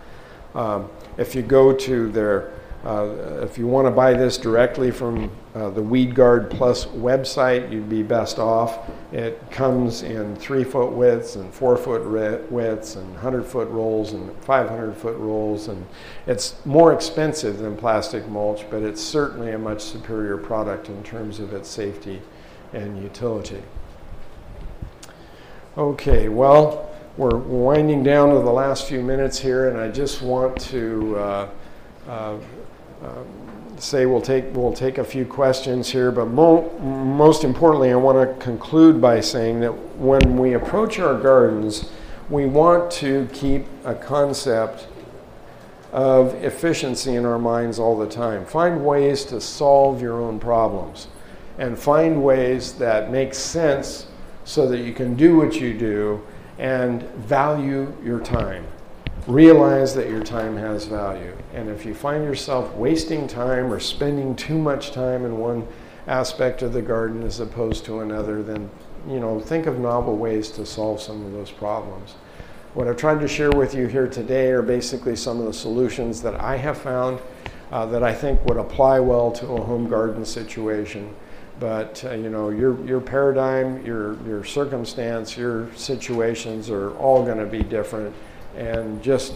Um, if you go to their, uh, if you want to buy this directly from uh, the Weed Guard Plus website, you'd be best off. It comes in three foot widths and four foot widths and 100 foot rolls and 500 foot rolls, and it's more expensive than plastic mulch, but it's certainly a much superior product in terms of its safety and utility. Okay, well, we're winding down to the last few minutes here, and I just want to uh, uh, uh, say we'll take we'll take a few questions here, but mo- most importantly, I want to conclude by saying that when we approach our gardens, we want to keep a concept of efficiency in our minds all the time. Find ways to solve your own problems and find ways that make sense so that you can do what you do and value your time. Realize that your time has value. And if you find yourself wasting time or spending too much time in one aspect of the garden as opposed to another, then you know, think of novel ways to solve some of those problems. What I've tried to share with you here today are basically some of the solutions that I have found uh, that I think would apply well to a home garden situation. But uh, you know, your your paradigm, your your circumstance, your situations are all going to be different, and just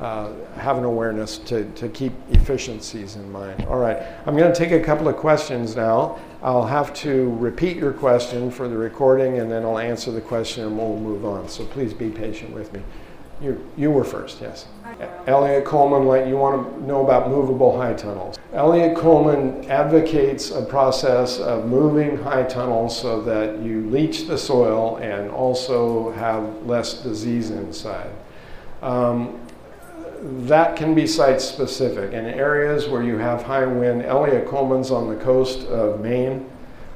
uh, have an awareness to, to keep efficiencies in mind. All right, I'm going to take a couple of questions now. I'll have to repeat your question for the recording, and then I'll answer the question, and we'll move on. So please be patient with me. You, you were first, yes. Eliot Coleman, like you want to know about movable high tunnels. Eliot Coleman advocates a process of moving high tunnels so that you leach the soil and also have less disease inside. Um, that can be site specific. In areas where you have high wind, Eliot Coleman's on the coast of Maine,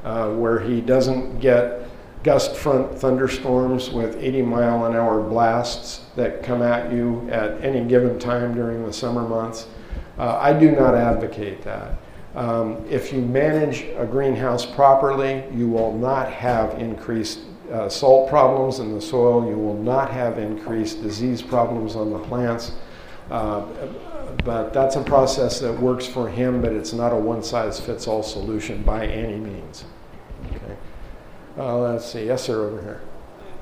uh, where he doesn't get gust front thunderstorms with 80 mile an hour blasts that come at you at any given time during the summer months. Uh, I do not advocate that. Um, if you manage a greenhouse properly, you will not have increased uh, salt problems in the soil. You will not have increased disease problems on the plants. Uh, but that's a process that works for him, but it's not a one size fits all solution by any means. Okay. Uh, let's see. Yes, sir, over here.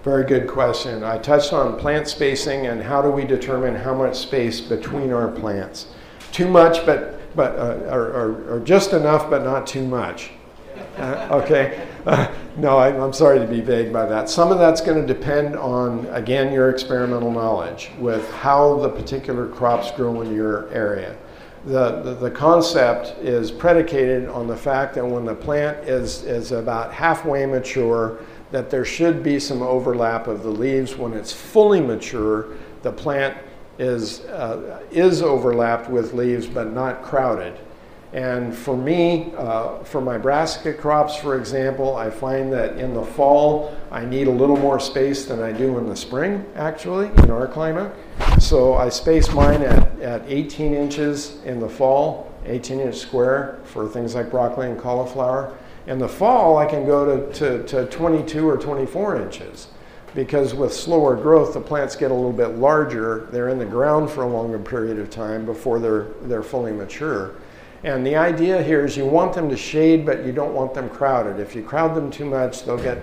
Very good question. I touched on plant spacing and how do we determine how much space between our plants. Too much, but but uh, or, or, or, just enough, but not too much. Uh, okay. No, I, am sorry to be vague by that. Some of that's going to depend on again your experimental knowledge with how the particular crops grow in your area. The, the, the, concept is predicated on the fact that when the plant is, is about halfway mature, that there should be some overlap of the leaves. When it's fully mature, the plant is, uh, is overlapped with leaves but not crowded. And for me, uh, for my brassica crops, for example, I find that in the fall I need a little more space than I do in the spring, actually, in our climate. So I space mine at, at 18 inches in the fall, 18 inch square for things like broccoli and cauliflower. In the fall, I can go to, to, to 22 or 24 inches because with slower growth, the plants get a little bit larger. They're in the ground for a longer period of time before they're, they're fully mature. And the idea here is you want them to shade, but you don't want them crowded. If you crowd them too much, they'll get,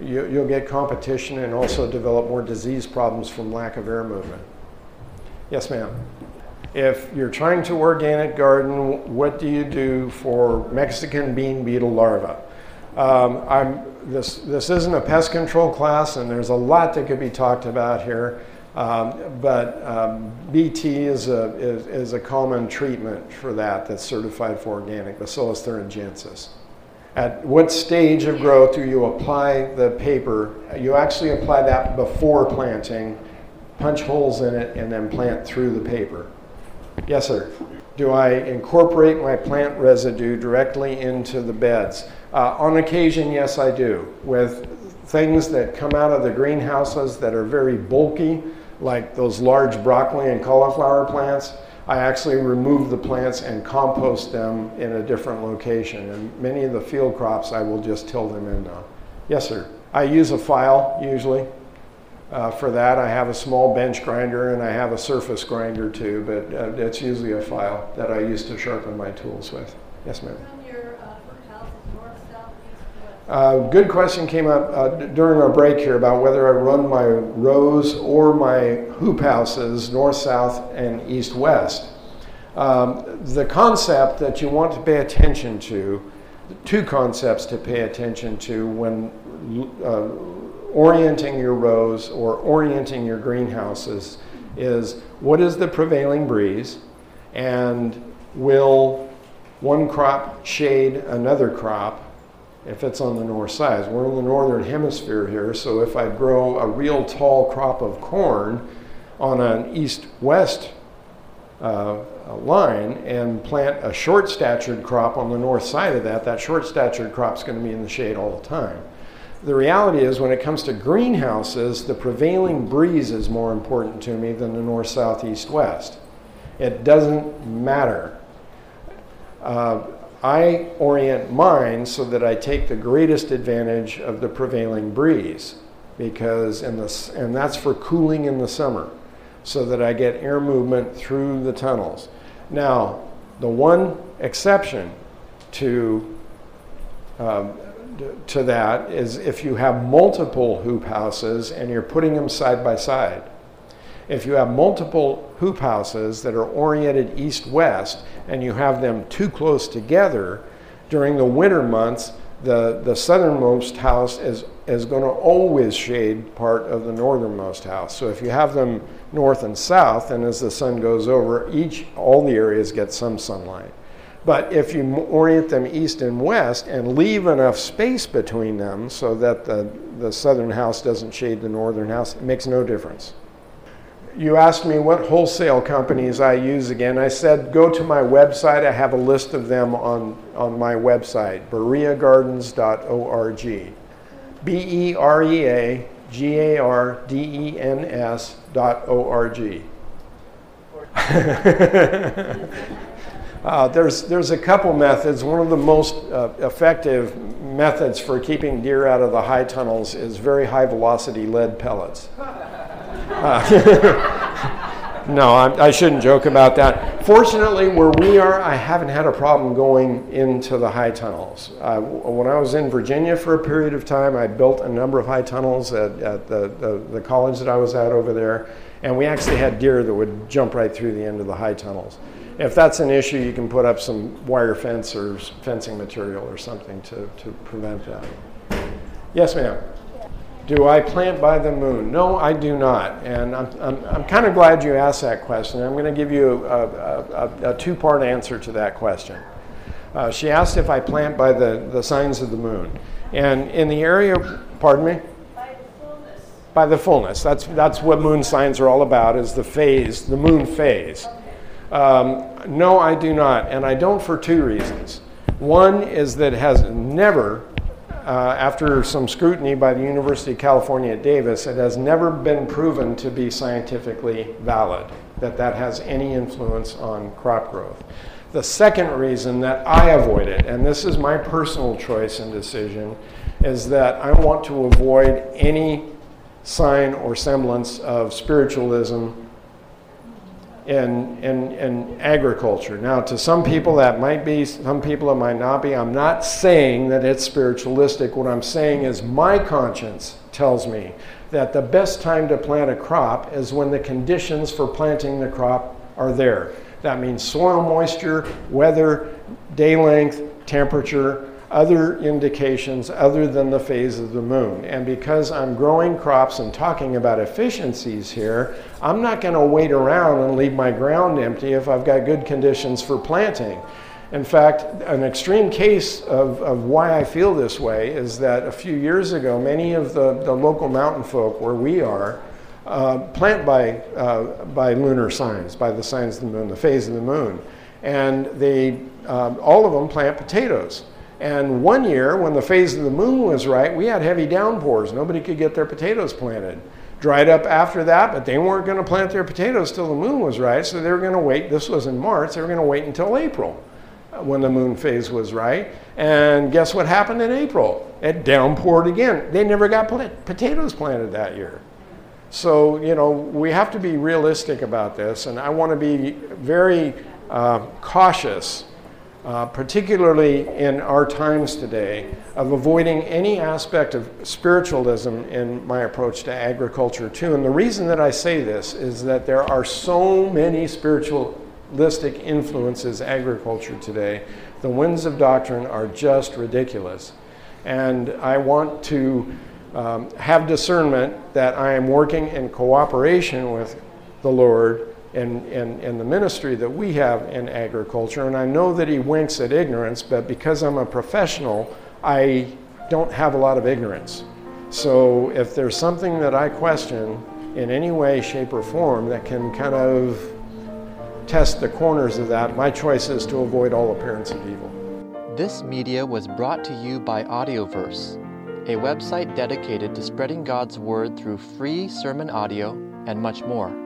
you, will get competition and also develop more disease problems from lack of air movement. Yes, ma'am. If you're trying to organic garden, what do you do for Mexican bean beetle larvae? Um, I'm, this, this isn't a pest control class, and there's a lot that could be talked about here. Um, but um, BT is a, is, is, a common treatment for that that's certified for organic, Bacillus thuringiensis. At what stage of growth do you apply the paper? You actually apply that before planting, punch holes in it, and then plant through the paper. Yes, sir. Do I incorporate my plant residue directly into the beds? Uh, on occasion, yes, I do. With things that come out of the greenhouses that are very bulky, like those large broccoli and cauliflower plants, I actually remove the plants and compost them in a different location. And many of the field crops, I will just till them in now. Yes, sir. I use a file usually. Uh, for that, I have a small bench grinder and I have a surface grinder too, but uh, it's usually a file that I use to sharpen my tools with. Yes, ma'am. Uh, good question came up uh, during our break here about whether I run my rows or my hoop houses north, south, and east, west. Um, the concept that you want to pay attention to, two concepts to pay attention to when uh, orienting your rows or orienting your greenhouses is what is the prevailing breeze and will one crop shade another crop if it's on the north side. We're in the northern hemisphere here, so if I grow a real tall crop of corn on an east west uh, line and plant a short statured crop on the north side of that, that short statured crop is going to be in the shade all the time. The reality is, when it comes to greenhouses, the prevailing breeze is more important to me than the north, south, east, west. It doesn't matter. Uh, I orient mine so that I take the greatest advantage of the prevailing breeze because in and that's for cooling in the summer so that I get air movement through the tunnels. Now, the one exception to um, to that is if you have multiple hoop houses and you're putting them side by side. If you have multiple hoop houses that are oriented east west and you have them too close together, during the winter months, the, the southernmost house is, is going to always shade part of the northernmost house. So if you have them north and south, and as the sun goes over, each all the areas get some sunlight. But if you orient them east and west and leave enough space between them so that the, the southern house doesn't shade the northern house, it makes no difference you asked me what wholesale companies I use again. I said, go to my website. I have a list of them on, on my website, bereagardens.org. B E R E A G A R D E N S dot O R G. Uh, there's, there's a couple methods. One of the most uh, effective methods for keeping deer out of the high tunnels is very high velocity lead pellets. No, I, I, shouldn't joke about that. Fortunately, where we are, I haven't had a problem going into the high tunnels. Uh, when I was in Virginia for a period of time, I built a number of high tunnels at, at the, the, the, college that I was at over there, and we actually had deer that would jump right through the end of the high tunnels. If that's an issue, you can put up some wire fence or fencing material or something to, to prevent that. Yes, ma'am. Do I plant by the moon? No, I do not. And I'm, I'm, I'm kind of glad you asked that question. I'm going to give you a, a, a two part answer to that question. Uh, she asked if I plant by the, the signs of the moon. And in the area, pardon me? By the fullness. By the fullness. That's, that's what moon signs are all about, is the phase, the moon phase. Um, no, I do not. And I don't for two reasons. One is that it has never uh, after some scrutiny by the University of California at Davis, it has never been proven to be scientifically valid, that that has any influence on crop growth. The second reason that I avoid it, and this is my personal choice and decision, is that I want to avoid any sign or semblance of spiritualism in, in, in agriculture. Now, to some people that might be, some people it might not be. I'm not saying that it's spiritualistic. What I'm saying is my conscience tells me that the best time to plant a crop is when the conditions for planting the crop are there. That means soil moisture, weather, day length, temperature, other indications other than the phase of the moon. And because I'm growing crops and talking about efficiencies here, I'm not going to wait around and leave my ground empty if I've got good conditions for planting. In fact, an extreme case of, of why I feel this way is that a few years ago, many of the, the local mountain folk where we are uh, plant by, uh, by lunar signs, by the signs of the moon, the phase of the moon. And they, uh, all of them plant potatoes. And one year, when the phase of the moon was right, we had heavy downpours. Nobody could get their potatoes planted. Dried up after that, but they weren't going to plant their potatoes till the moon was right, so they were going to wait. This was in March, they were going to wait until April uh, when the moon phase was right. And guess what happened in April? It downpoured again. They never got potatoes planted that year. So, you know, we have to be realistic about this, and I want to be very uh, cautious uh, particularly in our times today, of avoiding any aspect of spiritualism in my approach to agriculture, too. And the reason that I say this is that there are so many spiritualistic influences agriculture today. The winds of doctrine are just ridiculous. And I want to um, have discernment that I am working in cooperation with the Lord and, and, and the ministry that we have in agriculture. And I know that he winks at ignorance, but because I'm a professional, I don't have a lot of ignorance. So if there's something that I question in any way, shape, or form that can kind of test the corners of that, my choice is to avoid all appearance of evil. This media was brought to you by Audioverse, a website dedicated to spreading God's Word through free sermon audio and much more.